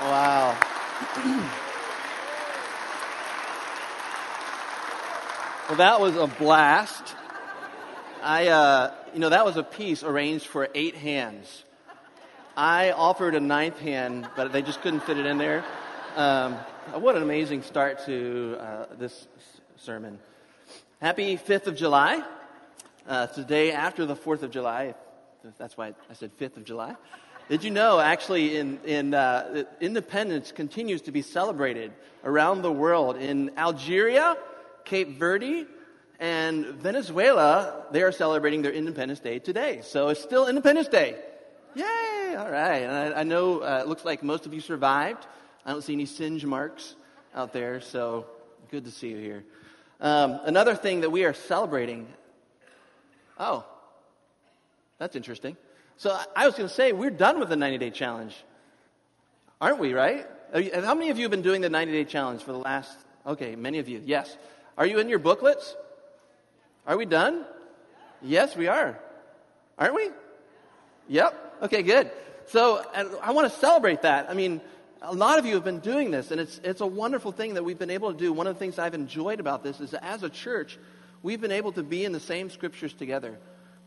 Wow. well, that was a blast. I, uh, you know, that was a piece arranged for eight hands. I offered a ninth hand, but they just couldn't fit it in there. Um, what an amazing start to uh, this sermon. Happy 5th of July. Uh, today after the 4th of July. That's why I said 5th of July. Did you know, actually, in, in uh, independence continues to be celebrated around the world. In Algeria, Cape Verde, and Venezuela, they are celebrating their Independence Day today. So it's still Independence Day. Yay! All right. And I, I know uh, it looks like most of you survived. I don't see any singe marks out there, so good to see you here. Um, another thing that we are celebrating. Oh, that's interesting. So I was going to say, we're done with the 90 day challenge. Aren't we, right? How many of you have been doing the 90 day challenge for the last, okay, many of you, yes. Are you in your booklets? Are we done? Yes, we are. Aren't we? Yep. Okay, good. So I want to celebrate that. I mean, a lot of you have been doing this, and it's, it's a wonderful thing that we've been able to do. One of the things I've enjoyed about this is that as a church, we've been able to be in the same scriptures together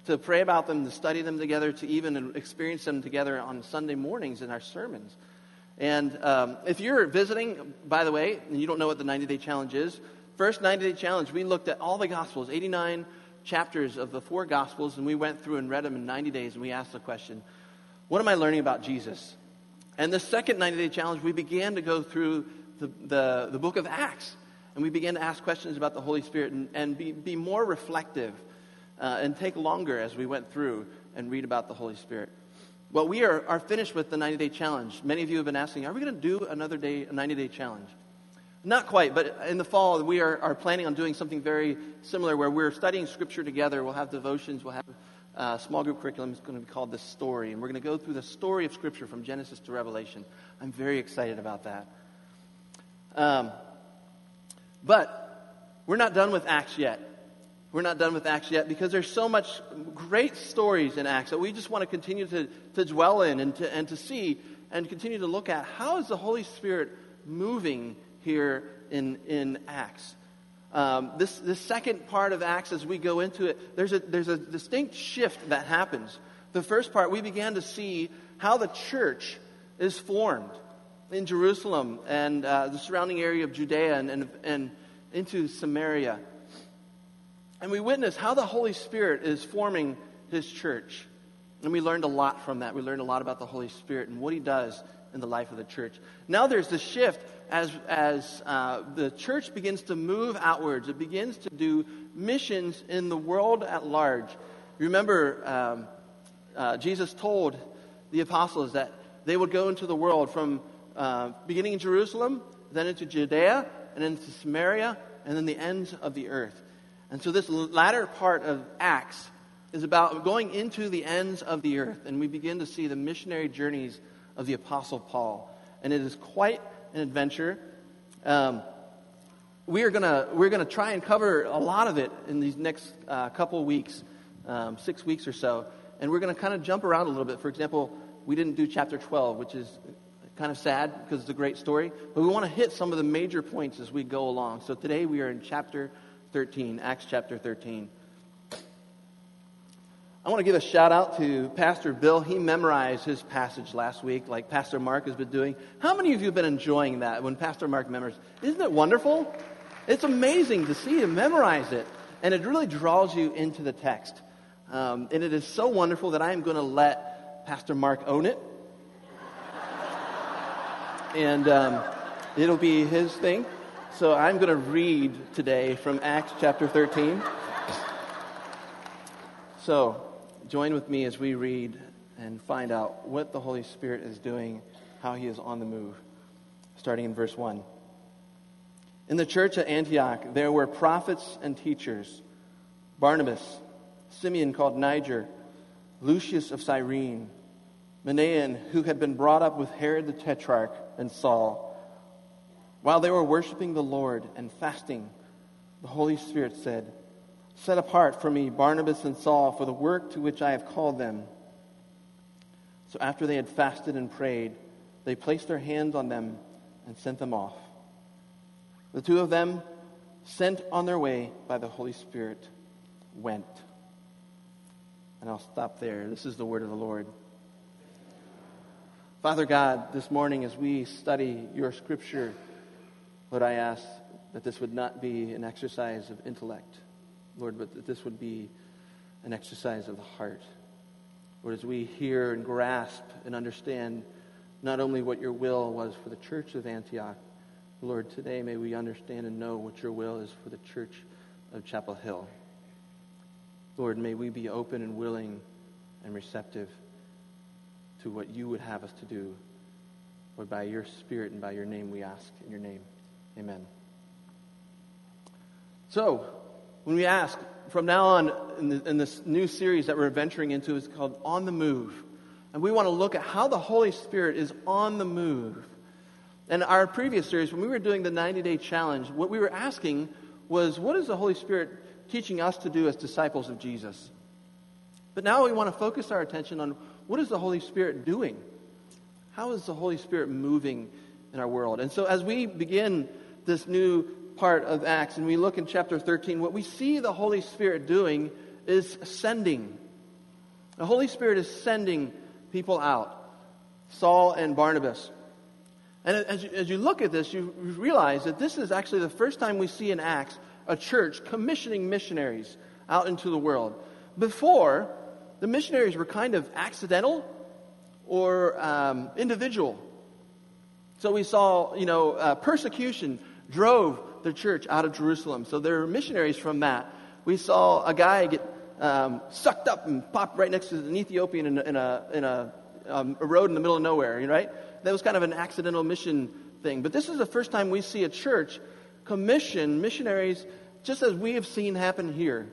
to pray about them, to study them together, to even experience them together on Sunday mornings in our sermons. And um, if you're visiting, by the way, and you don't know what the 90 day challenge is, first 90 day challenge, we looked at all the Gospels, 89 chapters of the four Gospels, and we went through and read them in 90 days, and we asked the question, What am I learning about Jesus? And the second 90 day challenge, we began to go through the, the, the book of Acts, and we began to ask questions about the Holy Spirit and, and be, be more reflective uh, and take longer as we went through and read about the Holy Spirit. Well, we are, are finished with the 90 day challenge. Many of you have been asking, are we going to do another day, a 90 day challenge? Not quite, but in the fall, we are, are planning on doing something very similar where we're studying Scripture together. We'll have devotions, we'll have uh, small group curriculum. It's going to be called The Story, and we're going to go through the story of Scripture from Genesis to Revelation. I'm very excited about that. Um, but we're not done with Acts yet. We're not done with Acts yet because there's so much great stories in Acts that we just want to continue to, to dwell in and to, and to see and continue to look at. How is the Holy Spirit moving here in, in Acts? Um, this, this second part of Acts, as we go into it, there's a, there's a distinct shift that happens. The first part, we began to see how the church is formed in Jerusalem and uh, the surrounding area of Judea and, and, and into Samaria. And we witness how the Holy Spirit is forming His church. And we learned a lot from that. We learned a lot about the Holy Spirit and what He does in the life of the church. Now there's the shift as, as uh, the church begins to move outwards. It begins to do missions in the world at large. Remember, um, uh, Jesus told the apostles that they would go into the world from uh, beginning in Jerusalem, then into Judea, and into Samaria, and then the ends of the earth. And so this latter part of Acts is about going into the ends of the earth, and we begin to see the missionary journeys of the Apostle Paul. And it is quite an adventure. Um, we are gonna we're gonna try and cover a lot of it in these next uh, couple weeks, um, six weeks or so, and we're gonna kind of jump around a little bit. For example, we didn't do chapter 12, which is kind of sad because it's a great story, but we want to hit some of the major points as we go along. So today we are in chapter 13, Acts chapter 13. I want to give a shout out to Pastor Bill. He memorized his passage last week, like Pastor Mark has been doing. How many of you have been enjoying that when Pastor Mark memorizes? Isn't it wonderful? It's amazing to see him memorize it, and it really draws you into the text. Um, and it is so wonderful that I am going to let Pastor Mark own it. and um, it'll be his thing. So I'm going to read today from Acts chapter 13. So join with me as we read and find out what the Holy Spirit is doing, how he is on the move, starting in verse 1. In the church at Antioch, there were prophets and teachers Barnabas, Simeon called Niger, Lucius of Cyrene, Manaen, who had been brought up with Herod the Tetrarch, and Saul. While they were worshiping the Lord and fasting, the Holy Spirit said, Set apart for me Barnabas and Saul for the work to which I have called them. So after they had fasted and prayed, they placed their hands on them and sent them off. The two of them, sent on their way by the Holy Spirit, went. And I'll stop there. This is the word of the Lord. Father God, this morning as we study your scripture, Lord, I ask that this would not be an exercise of intellect, Lord, but that this would be an exercise of the heart. Lord, as we hear and grasp and understand not only what your will was for the church of Antioch, Lord, today may we understand and know what your will is for the church of Chapel Hill. Lord, may we be open and willing and receptive to what you would have us to do. Lord, by your Spirit and by your name we ask. In your name, amen. So, when we ask, from now on in, the, in this new series that we're venturing into is called On the Move. And we want to look at how the Holy Spirit is on the move. And our previous series, when we were doing the 90 day challenge, what we were asking was, what is the Holy Spirit teaching us to do as disciples of Jesus? But now we want to focus our attention on what is the Holy Spirit doing? How is the Holy Spirit moving in our world? And so as we begin this new part of Acts and we look in chapter 13, what we see the Holy Spirit doing is sending. The Holy Spirit is sending people out Saul and Barnabas. And as you, as you look at this, you realize that this is actually the first time we see in Acts a church commissioning missionaries out into the world. Before, the missionaries were kind of accidental or um, individual. So we saw, you know, uh, persecution drove the church out of Jerusalem. So there were missionaries from that. We saw a guy get um, sucked up and popped right next to an Ethiopian in a, in a, in a, um, a road in the middle of nowhere, right? That was kind of an accidental mission thing. But this is the first time we see a church commission missionaries just as we have seen happen here.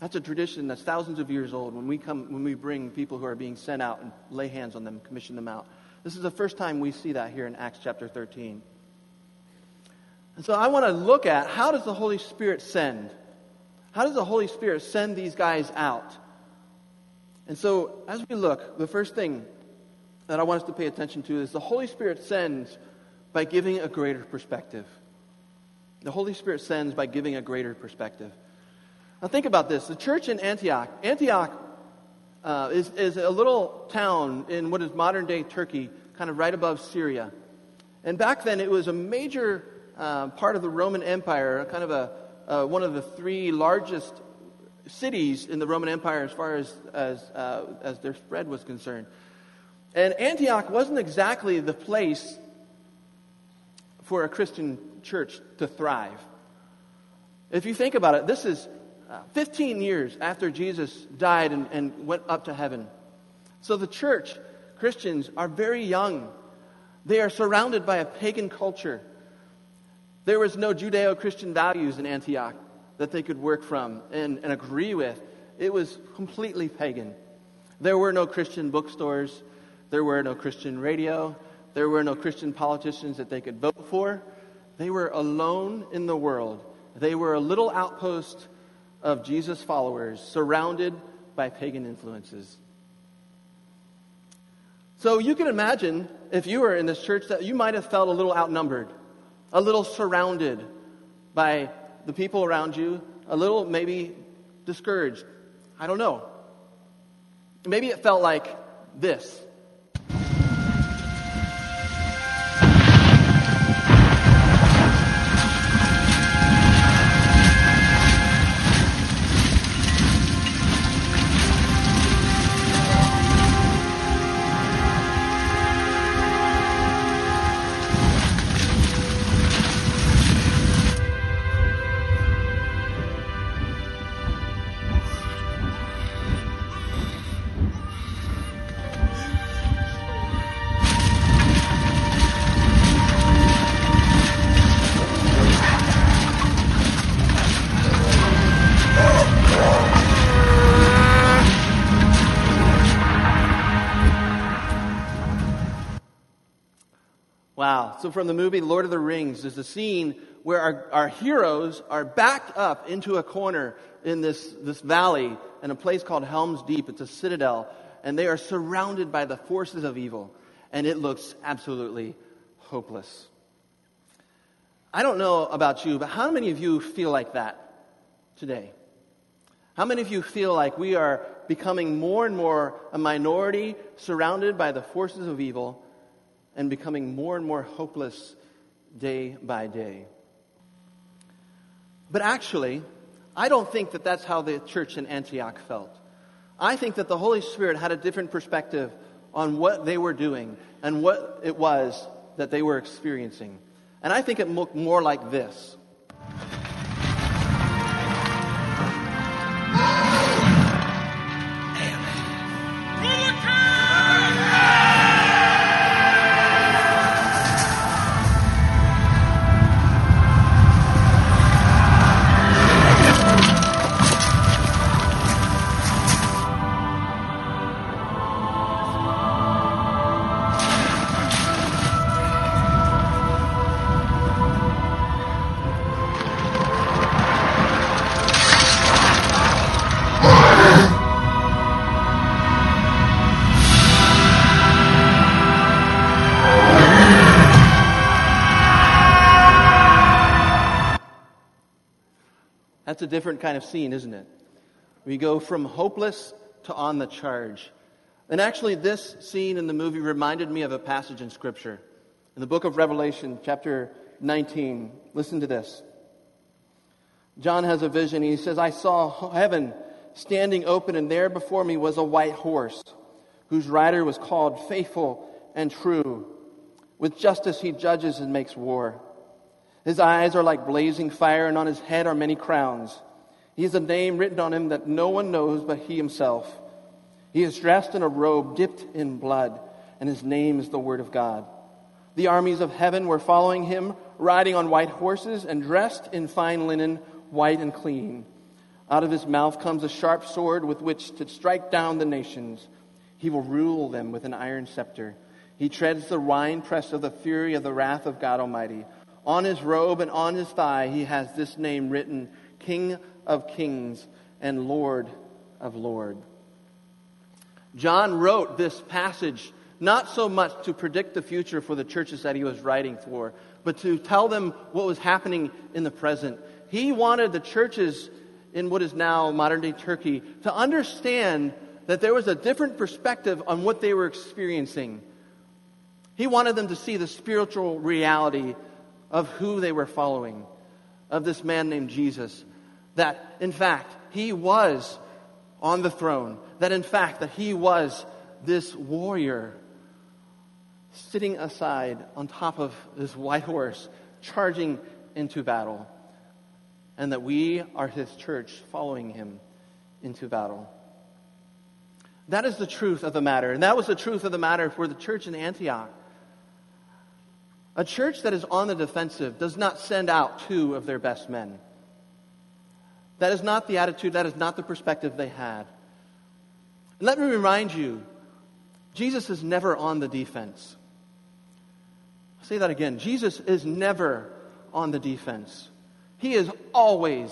That's a tradition that's thousands of years old when we come when we bring people who are being sent out and lay hands on them, commission them out. This is the first time we see that here in Acts chapter 13. And so I want to look at how does the Holy Spirit send? How does the Holy Spirit send these guys out? And so as we look, the first thing that I want us to pay attention to is the Holy Spirit sends by giving a greater perspective. The Holy Spirit sends by giving a greater perspective. Now, think about this. The church in Antioch, Antioch uh, is, is a little town in what is modern day Turkey, kind of right above Syria. And back then, it was a major uh, part of the Roman Empire, kind of a, uh, one of the three largest cities in the Roman Empire as far as, as, uh, as their spread was concerned. And Antioch wasn't exactly the place for a Christian church to thrive. If you think about it, this is uh, 15 years after Jesus died and, and went up to heaven. So the church, Christians, are very young. They are surrounded by a pagan culture. There was no Judeo Christian values in Antioch that they could work from and, and agree with. It was completely pagan. There were no Christian bookstores. There were no Christian radio. There were no Christian politicians that they could vote for. They were alone in the world. They were a little outpost of Jesus' followers surrounded by pagan influences. So you can imagine if you were in this church that you might have felt a little outnumbered, a little surrounded by the people around you, a little maybe discouraged. I don't know. Maybe it felt like this. So, from the movie Lord of the Rings, there's a scene where our, our heroes are backed up into a corner in this, this valley in a place called Helm's Deep. It's a citadel, and they are surrounded by the forces of evil. and it looks absolutely hopeless. I don't know about you, but how many of you feel like that today? How many of you feel like we are becoming more and more a minority surrounded by the forces of evil and becoming more and more hopeless day by day? But actually, I don't think that that's how the church in Antioch felt. I think that the Holy Spirit had a different perspective on what they were doing and what it was that they were experiencing. And I think it looked more like this. A different kind of scene, isn't it? We go from hopeless to on the charge. And actually, this scene in the movie reminded me of a passage in Scripture. In the book of Revelation, chapter 19, listen to this. John has a vision. He says, I saw heaven standing open, and there before me was a white horse, whose rider was called Faithful and True. With justice he judges and makes war. His eyes are like blazing fire, and on his head are many crowns. He has a name written on him that no one knows but he himself. He is dressed in a robe dipped in blood, and his name is the Word of God. The armies of heaven were following him, riding on white horses and dressed in fine linen, white and clean. Out of his mouth comes a sharp sword with which to strike down the nations. He will rule them with an iron scepter. He treads the winepress of the fury of the wrath of God Almighty. On his robe and on his thigh, he has this name written King of Kings and Lord of Lords. John wrote this passage not so much to predict the future for the churches that he was writing for, but to tell them what was happening in the present. He wanted the churches in what is now modern day Turkey to understand that there was a different perspective on what they were experiencing. He wanted them to see the spiritual reality of who they were following, of this man named Jesus. That, in fact, he was on the throne. That, in fact, that he was this warrior sitting aside on top of this white horse, charging into battle. And that we are his church following him into battle. That is the truth of the matter. And that was the truth of the matter for the church in Antioch. A church that is on the defensive does not send out two of their best men. That is not the attitude, that is not the perspective they had. And let me remind you Jesus is never on the defense. I'll say that again. Jesus is never on the defense. He is always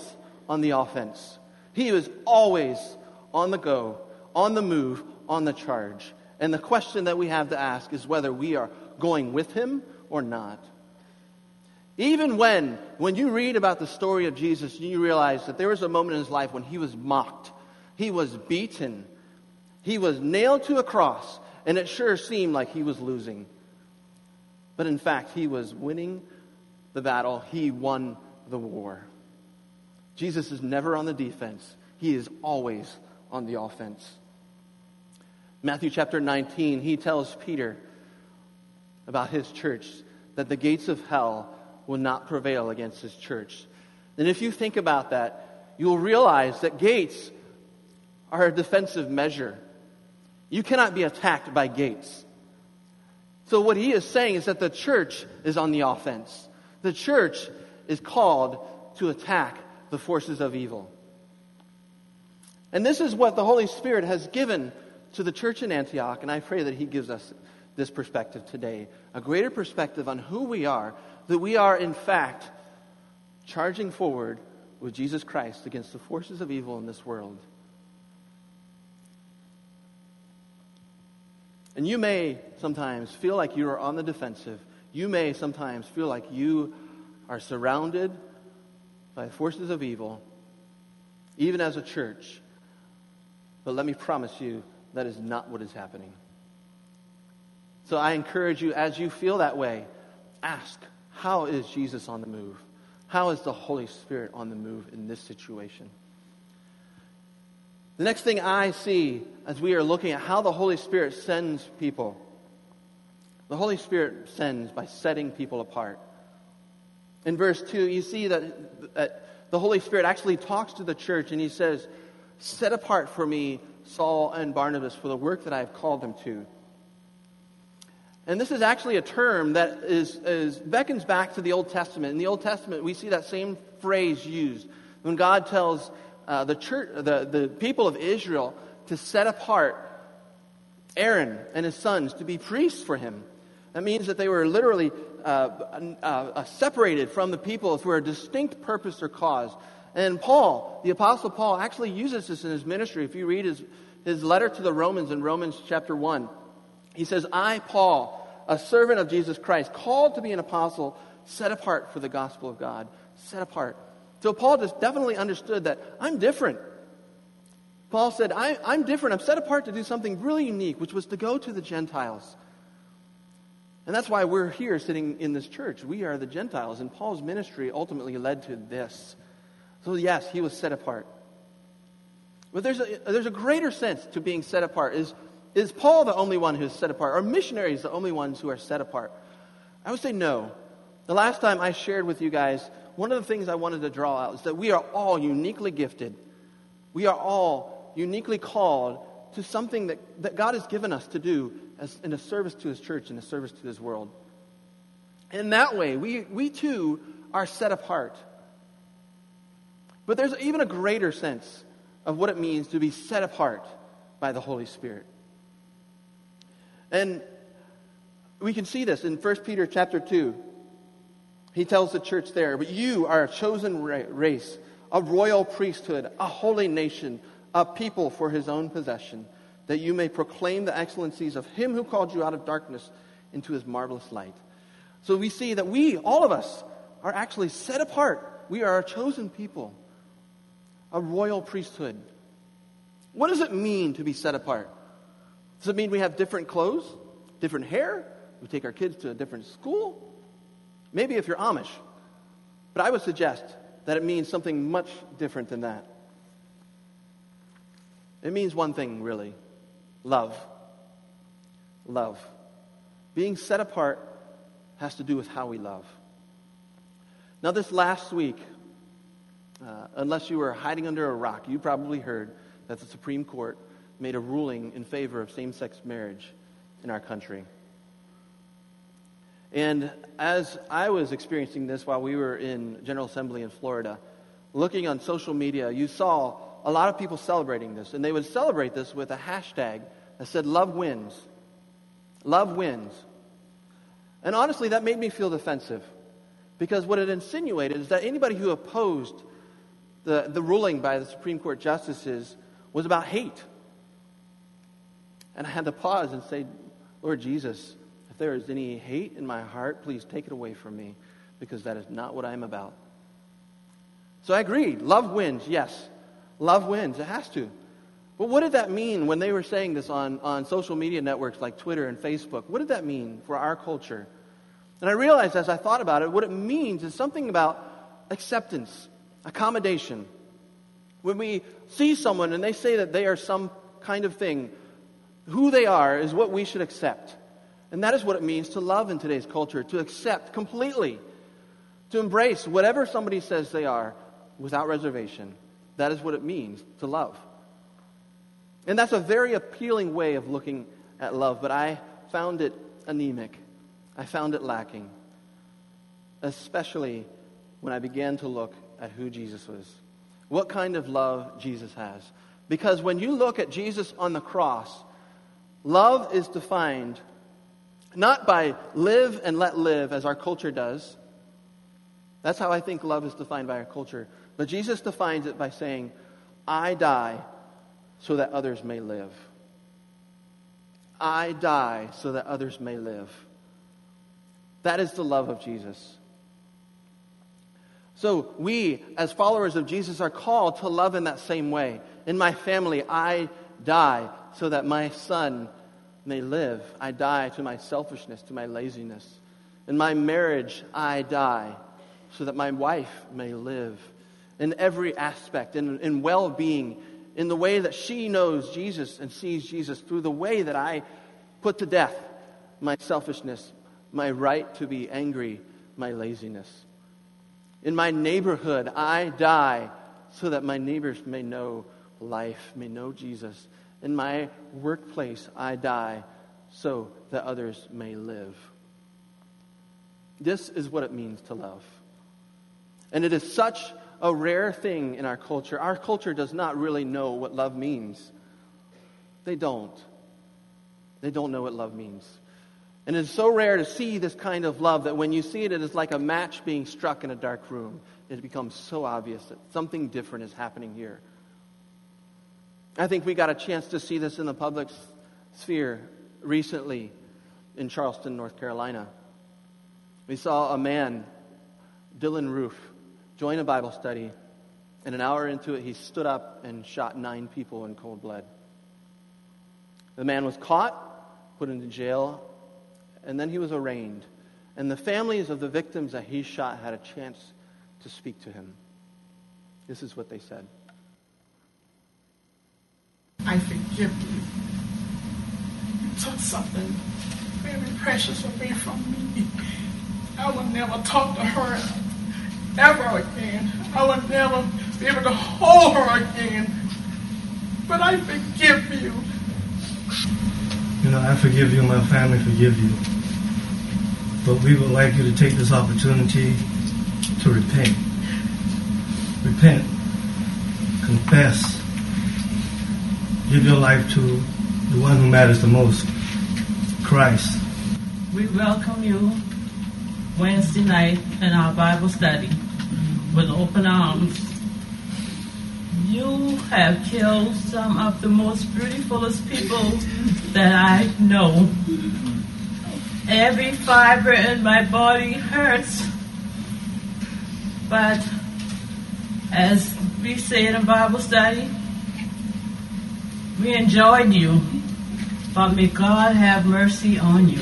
on the offense. He is always on the go, on the move, on the charge. And the question that we have to ask is whether we are going with him or not. Even when, when you read about the story of Jesus, you realize that there was a moment in his life when he was mocked, he was beaten, he was nailed to a cross, and it sure seemed like he was losing. But in fact, he was winning the battle, he won the war. Jesus is never on the defense, he is always on the offense. Matthew chapter 19, he tells Peter, about his church that the gates of hell will not prevail against his church. And if you think about that, you will realize that gates are a defensive measure. You cannot be attacked by gates. So, what he is saying is that the church is on the offense. The church is called to attack the forces of evil. And this is what the Holy Spirit has given to the church in Antioch, and I pray that he gives us this perspective today a greater perspective on who we are, that we are, in fact, charging forward with Jesus Christ against the forces of evil in this world. And you may sometimes feel like you are on the defensive. You may sometimes feel like you are surrounded by forces of evil, even as a church. But let me promise you, that is not what is happening. So I encourage you, as you feel that way, ask, how is Jesus on the move? How is the Holy Spirit on the move in this situation? The next thing I see as we are looking at how the Holy Spirit sends people, the Holy Spirit sends by setting people apart. In verse 2, you see that, that the Holy Spirit actually talks to the church and he says, Set apart for me Saul and Barnabas for the work that I have called them to. And this is actually a term that is, is, beckons back to the Old Testament. In the Old Testament, we see that same phrase used when God tells uh, the, church, the, the people of Israel to set apart Aaron and his sons to be priests for him. That means that they were literally uh, uh, uh, separated from the people for a distinct purpose or cause. And Paul, the Apostle Paul, actually uses this in his ministry. If you read his, his letter to the Romans in Romans chapter 1, he says, I, Paul, a servant of Jesus Christ, called to be an apostle, set apart for the gospel of God. Set apart. So Paul just definitely understood that I'm different. Paul said, I, am different. I'm set apart to do something really unique, which was to go to the Gentiles. And that's why we're here sitting in this church. We are the Gentiles. And Paul's ministry ultimately led to this. So, yes, he was set apart. But there's a, there's a greater sense to being set apart. Is, is Paul the only one who's set apart? Are missionaries the only ones who are set apart? I would say no. The last time I shared with you guys one of the things I wanted to draw out is that we are all uniquely gifted. We are all uniquely called to something that, that God has given us to do as, in a service to His church and a service to His world. In that way, we, we too are set apart. But there's even a greater sense of what it means to be set apart by the Holy Spirit. And we can see this in 1 Peter chapter 2. He tells the church there, but you are a chosen race, a royal priesthood, a holy nation, a people for his own possession, that you may proclaim the excellencies of him who called you out of darkness into his marvelous light. So we see that we, all of us, are actually set apart. We are a chosen people, a royal priesthood. What does it mean to be set apart? Does it mean we have different clothes, different hair? We take our kids to a different school? Maybe if you're Amish. But I would suggest that it means something much different than that. It means one thing, really love. Love. Being set apart has to do with how we love. Now, this last week, uh, unless you were hiding under a rock, you probably heard that the Supreme Court made a ruling in favor of same sex marriage in our country. And as I was experiencing this while we were in General Assembly in Florida, looking on social media, you saw a lot of people celebrating this. And they would celebrate this with a hashtag that said, Love wins. Love wins. And honestly, that made me feel defensive. Because what it insinuated is that anybody who opposed the, the ruling by the Supreme Court justices was about hate. And I had to pause and say, Lord Jesus, if there is any hate in my heart, please take it away from me because that is not what I'm about. So I agreed. Love wins. Yes. Love wins. It has to. But what did that mean when they were saying this on, on social media networks like Twitter and Facebook? What did that mean for our culture? And I realized as I thought about it, what it means is something about acceptance, accommodation. When we see someone and they say that they are some kind of thing, who they are is what we should accept. And that is what it means to love in today's culture, to accept completely, to embrace whatever somebody says they are without reservation. That is what it means to love. And that's a very appealing way of looking at love, but I found it anemic. I found it lacking, especially when I began to look at who Jesus was. What kind of love Jesus has. Because when you look at Jesus on the cross, love is defined not by live and let live as our culture does. That's how I think love is defined by our culture. But Jesus defines it by saying, I die so that others may live. I die so that others may live. That is the love of Jesus. So, we, as followers of Jesus, are called to love in that same way. In my family, I die so that my son may live. I die to my selfishness, to my laziness. In my marriage, I die so that my wife may live. In every aspect, in, in well being, in the way that she knows Jesus and sees Jesus, through the way that I put to death my selfishness, my right to be angry, my laziness. In my neighborhood, I die so that my neighbors may know life, may know Jesus. In my workplace, I die so that others may live. This is what it means to love. And it is such a rare thing in our culture. Our culture does not really know what love means. They don't. They don't know what love means. And it's so rare to see this kind of love that when you see it, it is like a match being struck in a dark room. It becomes so obvious that something different is happening here. I think we got a chance to see this in the public sphere recently in Charleston, North Carolina. We saw a man, Dylann Roof, join a Bible study, and an hour into it, he stood up and shot nine people in cold blood. The man was caught, put into jail, and then he was arraigned. And the families of the victims that he shot had a chance to speak to him. This is what they said. I forgive you. You took something very precious away from me. I will never talk to her ever again. I will never be able to hold her again. But I forgive you. You know, I forgive you, my family forgive you. But we would like you to take this opportunity to repent. Repent. Confess. Give your life to the one who matters the most, Christ. We welcome you Wednesday night in our Bible study with open arms. You have killed some of the most beautifulest people that I know. Every fiber in my body hurts. But as we say in Bible study, we enjoyed you. But may God have mercy on you.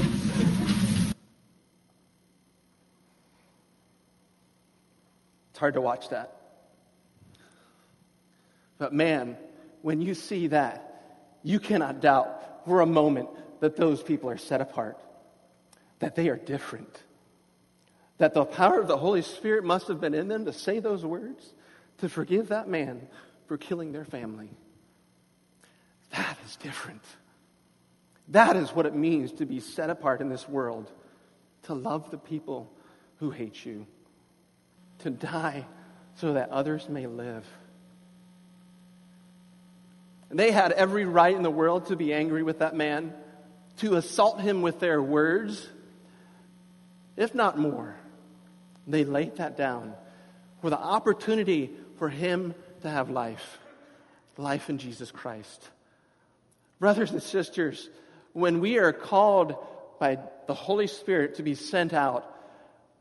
It's hard to watch that. But man, when you see that, you cannot doubt for a moment that those people are set apart, that they are different, that the power of the Holy Spirit must have been in them to say those words, to forgive that man for killing their family. That is different. That is what it means to be set apart in this world, to love the people who hate you to die so that others may live. They had every right in the world to be angry with that man, to assault him with their words, if not more. They laid that down for the opportunity for him to have life life in Jesus Christ. Brothers and sisters, when we are called by the Holy Spirit to be sent out,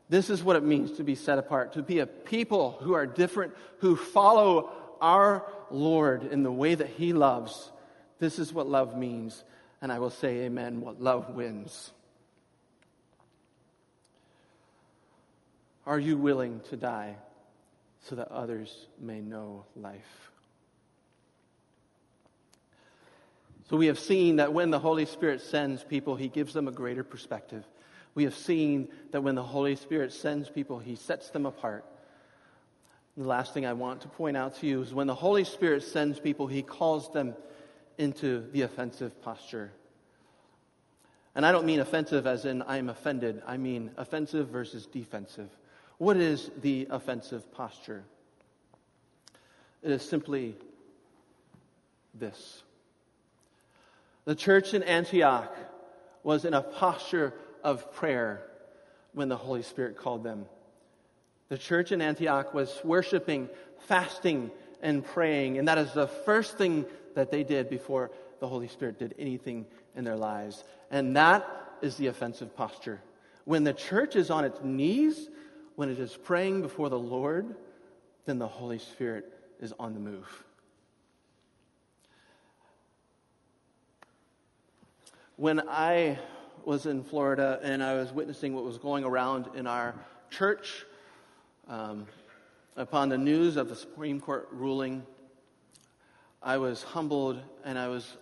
this is what it means to be set apart, to be a people who are different, who follow our Lord in the way that He loves. This is what love means. And I will say, Amen, what love wins. Are you willing to die so that others may know life? So we have seen that when the Holy Spirit sends people, He gives them a greater perspective we have seen that when the Holy Spirit sends people, He sets them apart. the last thing I want to point out to you is when the Holy Spirit sends people, He calls them into the offensive posture. And I don't mean offensive as in I'm offended, I mean offensive versus defensive. What is the offensive posture? It is simply this. The church in Antioch was in a posture of prayer when the Holy Spirit called them. The church in Antioch was worshiping, fasting, and praying, and that is the first thing that they did before the Holy Spirit did anything in their lives. And that is the offensive posture. When the church is on its knees, when it is praying before the Lord, then the Holy Spirit is on the move. When I was in Florida and I was witnessing what was going around in our church, um, upon the news of the Supreme Court ruling, I was humbled and I was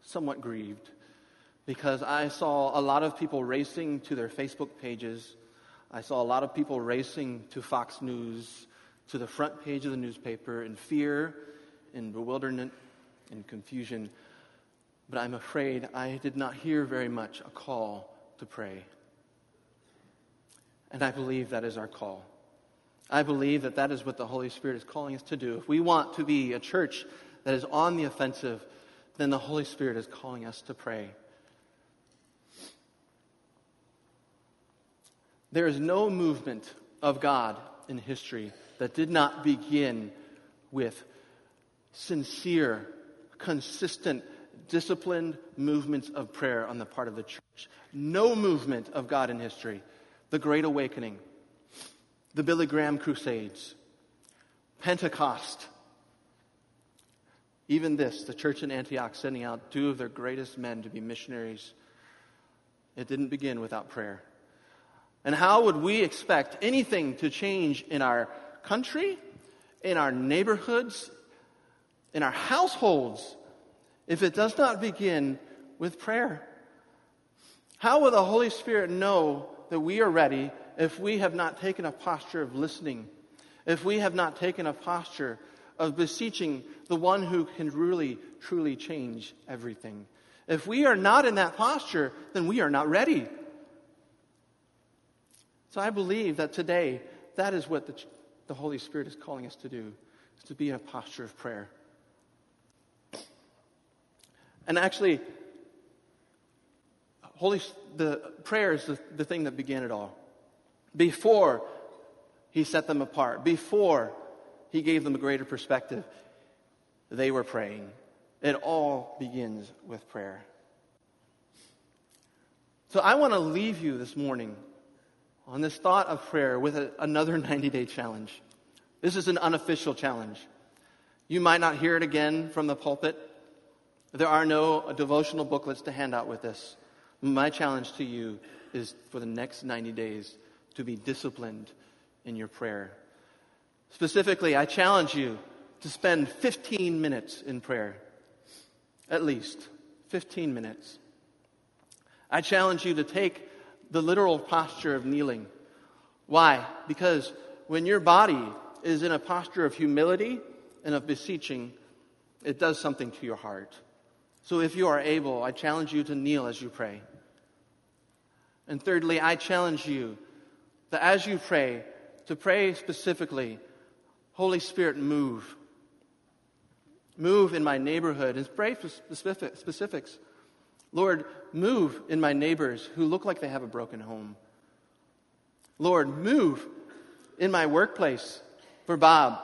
somewhat grieved because I saw a lot of people racing to their Facebook pages. I saw a lot of people racing to Fox News, to the front page of the newspaper in fear, in bewilderment, in confusion. But I'm afraid I did not hear very much a call to pray. And I believe that is our call. I believe that that is what the Holy Spirit is calling us to do. If we want to be a church that is on the offensive, then the Holy Spirit is calling us to pray. There is no movement of God in history that did not begin with sincere, consistent, disciplined movements of prayer on the part of the church. No movement of God in history. The Great Awakening, the Billy Graham Crusades, Pentecost. Even this, the church in Antioch sending out two of their greatest men to be missionaries. It didn't begin without prayer. And how would we expect anything to change in our country, in our neighborhoods, in our households, if it does not begin with prayer? How will the Holy Spirit know that we are ready if we have not taken a posture of listening, if we have not taken a posture of beseeching the one who can really, truly change everything. If we are not in that posture, then we are not ready. So I believe that today, that is what the, the Holy Spirit is calling us to do, is to be in a posture of prayer. And actually, Holy, the prayer is the, the thing that began it all before he set them apart, before he gave them a greater perspective, they were praying. It all begins with prayer. So I want to leave you this morning on this thought of prayer with a, another 90 day challenge. This is an unofficial challenge. You might not hear it again from the pulpit. There are no devotional booklets to hand out with this. My challenge to you is for the next 90 days to be disciplined in your prayer. Specifically, I challenge you to spend 15 minutes in prayer. At least 15 minutes. I challenge you to take the literal posture of kneeling. Why? Because when your body is in a posture of humility and of beseeching, it does something to your heart. So if you are able, I challenge you to kneel as you pray. And thirdly, I challenge you that as you pray, to pray specifically, Holy Spirit, move. Move in my neighborhood and pray for specific, specifics. Lord, move in my neighbors who look like they have a broken home. Lord, move in my workplace for Bob,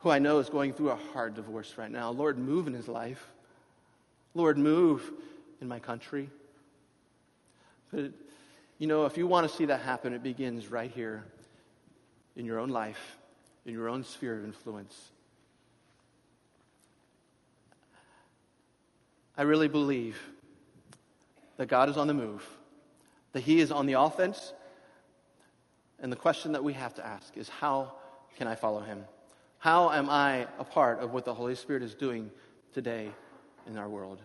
who I know is going through a hard divorce right now. Lord, move in his life. Lord, move in my country. But you know, if you want to see that happen, it begins right here in your own life, in your own sphere of influence. I really believe that God is on the move, that He is on the offense. And the question that we have to ask is how can I follow Him? How am I a part of what the Holy Spirit is doing today in our world?